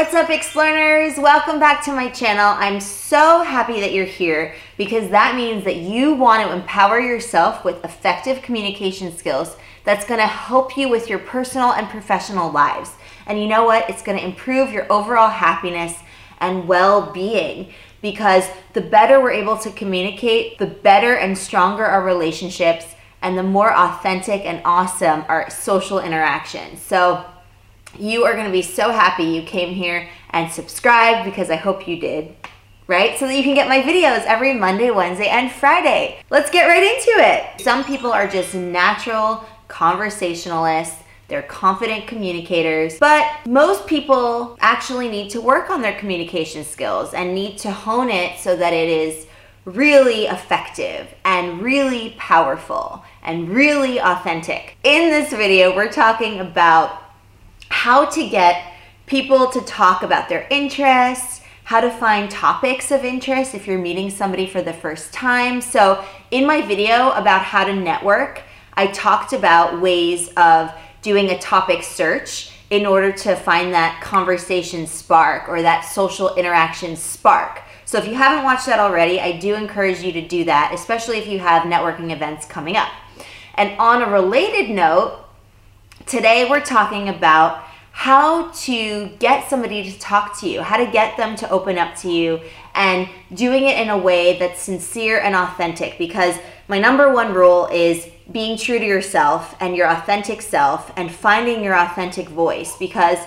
What's up, Explorers? Welcome back to my channel. I'm so happy that you're here because that means that you want to empower yourself with effective communication skills that's going to help you with your personal and professional lives. And you know what? It's going to improve your overall happiness and well being because the better we're able to communicate, the better and stronger our relationships, and the more authentic and awesome our social interactions. So, you are going to be so happy you came here and subscribed because I hope you did, right? So that you can get my videos every Monday, Wednesday, and Friday. Let's get right into it. Some people are just natural conversationalists. They're confident communicators, but most people actually need to work on their communication skills and need to hone it so that it is really effective and really powerful and really authentic. In this video, we're talking about how to get people to talk about their interests, how to find topics of interest if you're meeting somebody for the first time. So, in my video about how to network, I talked about ways of doing a topic search in order to find that conversation spark or that social interaction spark. So, if you haven't watched that already, I do encourage you to do that, especially if you have networking events coming up. And on a related note, today we're talking about how to get somebody to talk to you, how to get them to open up to you, and doing it in a way that's sincere and authentic. Because my number one rule is being true to yourself and your authentic self and finding your authentic voice because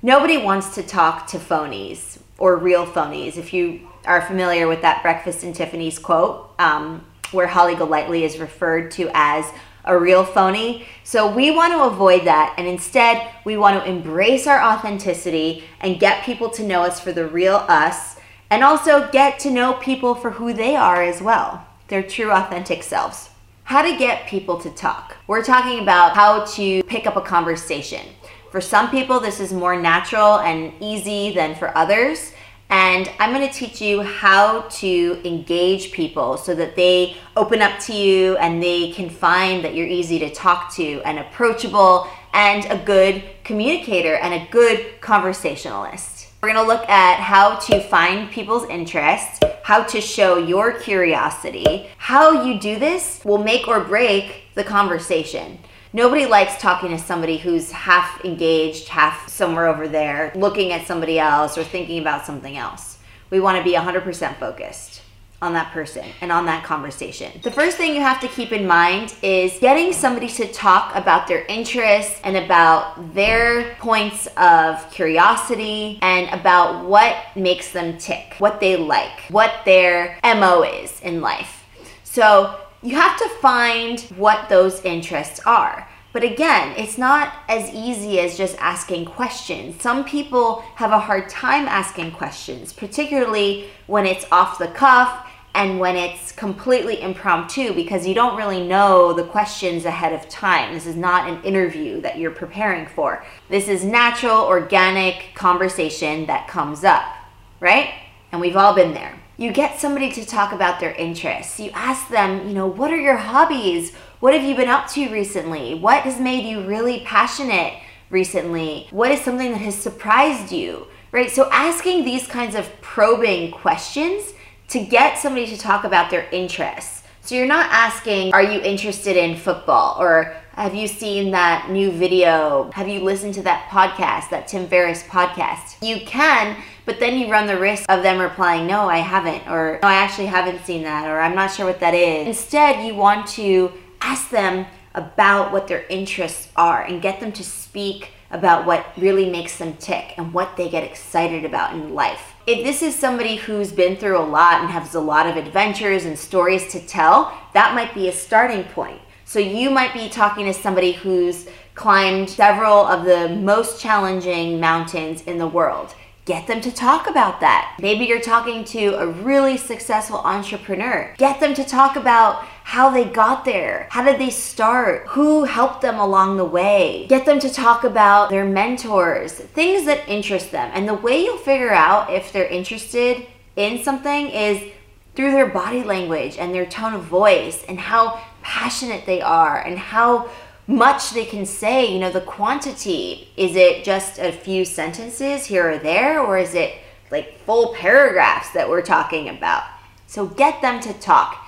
nobody wants to talk to phonies or real phonies. If you are familiar with that Breakfast at Tiffany's quote, um, where Holly Golightly is referred to as a real phony. So we want to avoid that and instead we want to embrace our authenticity and get people to know us for the real us and also get to know people for who they are as well, their true authentic selves. How to get people to talk. We're talking about how to pick up a conversation. For some people, this is more natural and easy than for others. And I'm going to teach you how to engage people so that they open up to you and they can find that you're easy to talk to and approachable and a good communicator and a good conversationalist. We're going to look at how to find people's interests, how to show your curiosity. How you do this will make or break the conversation. Nobody likes talking to somebody who's half engaged, half somewhere over there, looking at somebody else or thinking about something else. We want to be 100% focused on that person and on that conversation. The first thing you have to keep in mind is getting somebody to talk about their interests and about their points of curiosity and about what makes them tick, what they like, what their MO is in life. So you have to find what those interests are. But again, it's not as easy as just asking questions. Some people have a hard time asking questions, particularly when it's off the cuff and when it's completely impromptu because you don't really know the questions ahead of time. This is not an interview that you're preparing for. This is natural, organic conversation that comes up, right? And we've all been there you get somebody to talk about their interests. You ask them, you know, what are your hobbies? What have you been up to recently? What has made you really passionate recently? What is something that has surprised you? Right? So asking these kinds of probing questions to get somebody to talk about their interests. So you're not asking, are you interested in football? Or have you seen that new video? Have you listened to that podcast, that Tim Ferriss podcast? You can, but then you run the risk of them replying, no, I haven't, or no, I actually haven't seen that, or I'm not sure what that is. Instead, you want to ask them about what their interests are and get them to speak about what really makes them tick and what they get excited about in life. If this is somebody who's been through a lot and has a lot of adventures and stories to tell, that might be a starting point. So you might be talking to somebody who's climbed several of the most challenging mountains in the world get them to talk about that. Maybe you're talking to a really successful entrepreneur. Get them to talk about how they got there. How did they start? Who helped them along the way? Get them to talk about their mentors, things that interest them. And the way you'll figure out if they're interested in something is through their body language and their tone of voice and how passionate they are and how much they can say, you know, the quantity. Is it just a few sentences here or there, or is it like full paragraphs that we're talking about? So get them to talk.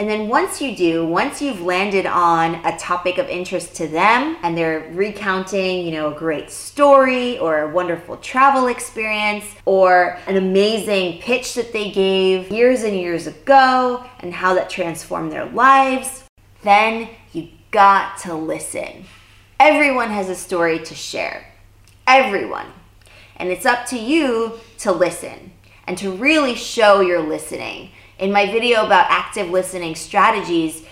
And then once you do, once you've landed on a topic of interest to them and they're recounting, you know, a great story or a wonderful travel experience or an amazing pitch that they gave years and years ago and how that transformed their lives, then you got to listen. Everyone has a story to share. Everyone. And it's up to you to listen and to really show your listening in my video about active listening strategies,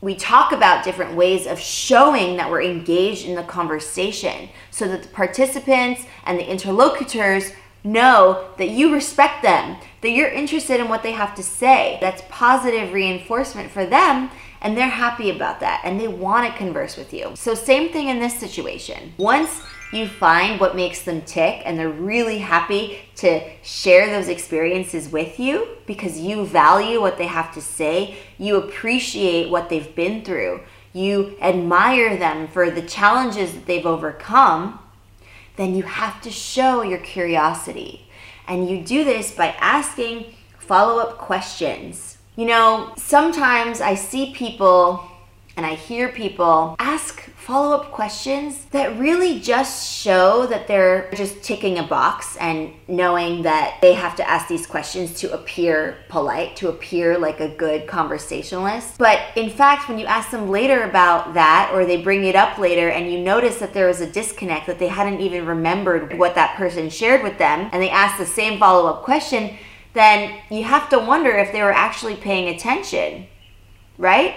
we talk about different ways of showing that we're engaged in the conversation so that the participants and the interlocutors know that you respect them, that you're interested in what they have to say. That's positive reinforcement for them, and they're happy about that and they want to converse with you. So, same thing in this situation. Once you find what makes them tick and they're really happy to share those experiences with you because you value what they have to say, you appreciate what they've been through, you admire them for the challenges that they've overcome, then you have to show your curiosity. And you do this by asking follow up questions. You know, sometimes I see people and I hear people ask follow up questions that really just show that they're just ticking a box and knowing that they have to ask these questions to appear polite, to appear like a good conversationalist. But in fact, when you ask them later about that or they bring it up later and you notice that there was a disconnect, that they hadn't even remembered what that person shared with them, and they ask the same follow up question, then you have to wonder if they were actually paying attention, right?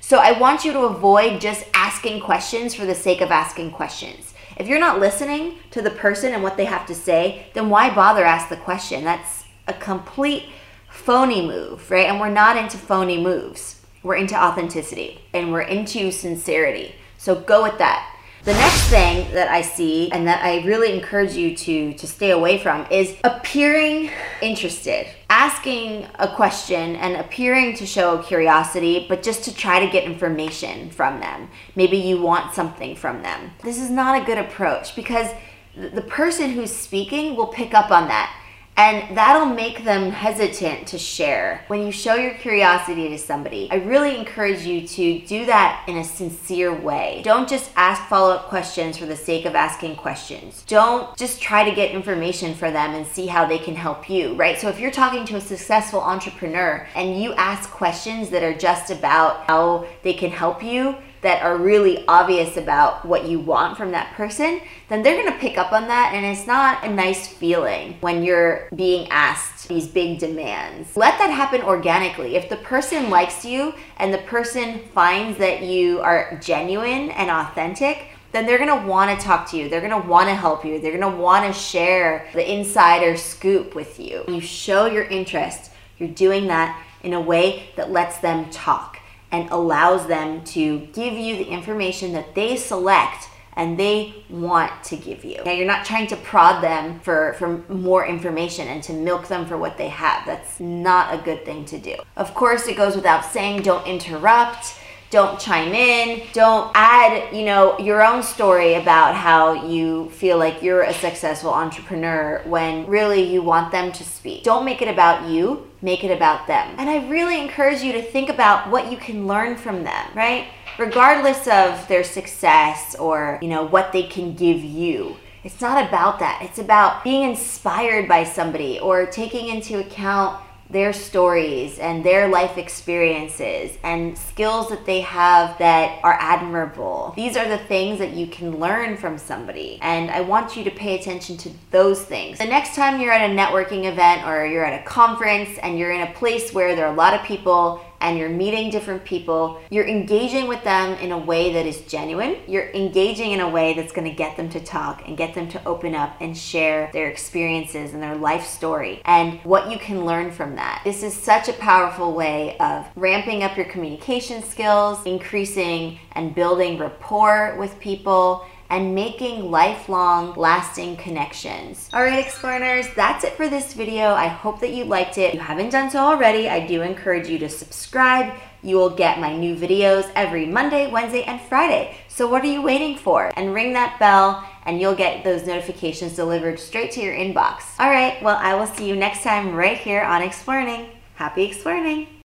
So I want you to avoid just asking questions for the sake of asking questions. If you're not listening to the person and what they have to say, then why bother ask the question? That's a complete phony move, right? And we're not into phony moves. We're into authenticity and we're into sincerity. So go with that. The next thing that I see and that I really encourage you to to stay away from is appearing interested. Asking a question and appearing to show curiosity, but just to try to get information from them. Maybe you want something from them. This is not a good approach because the person who's speaking will pick up on that and that'll make them hesitant to share. When you show your curiosity to somebody, I really encourage you to do that in a sincere way. Don't just ask follow up questions for the sake of asking questions. Don't just try to get information for them and see how they can help you, right? So if you're talking to a successful entrepreneur and you ask questions that are just about how they can help you, that are really obvious about what you want from that person, then they're gonna pick up on that. And it's not a nice feeling when you're being asked these big demands. Let that happen organically. If the person likes you and the person finds that you are genuine and authentic, then they're gonna wanna talk to you. They're gonna wanna help you. They're gonna wanna share the insider scoop with you. You show your interest, you're doing that in a way that lets them talk and allows them to give you the information that they select and they want to give you. Now, you're not trying to prod them for, for more information and to milk them for what they have. That's not a good thing to do. Of course, it goes without saying don't interrupt don't chime in don't add you know your own story about how you feel like you're a successful entrepreneur when really you want them to speak. Don't make it about you make it about them. And i really encourage you to think about what you can learn from them right? Regardless of their success or you know what they can give you. It's not about that. It's about being inspired by somebody or taking into account their stories and their life experiences and skills that they have that are admirable. These are the things that you can learn from somebody. And I want you to pay attention to those things. The next time you're at a networking event or you're at a conference and you're in a place where there are a lot of people and you're meeting different people, you're engaging with them in a way that is genuine. You're engaging in a way that's going to get them to talk and get them to open up and share their experiences and their life story and what you can learn from that. This is such a powerful way of ramping up your communication skills, increasing and building rapport with people and making lifelong, lasting connections. All right, Explorers, that's it for this video. I hope that you liked it. If you haven't done so already, I do encourage you to subscribe. You will get my new videos every Monday, Wednesday, and Friday. So what are you waiting for? And ring that bell and you'll get those notifications delivered straight to your inbox. All right, well, I will see you next time right here on Exploring. Happy exploring!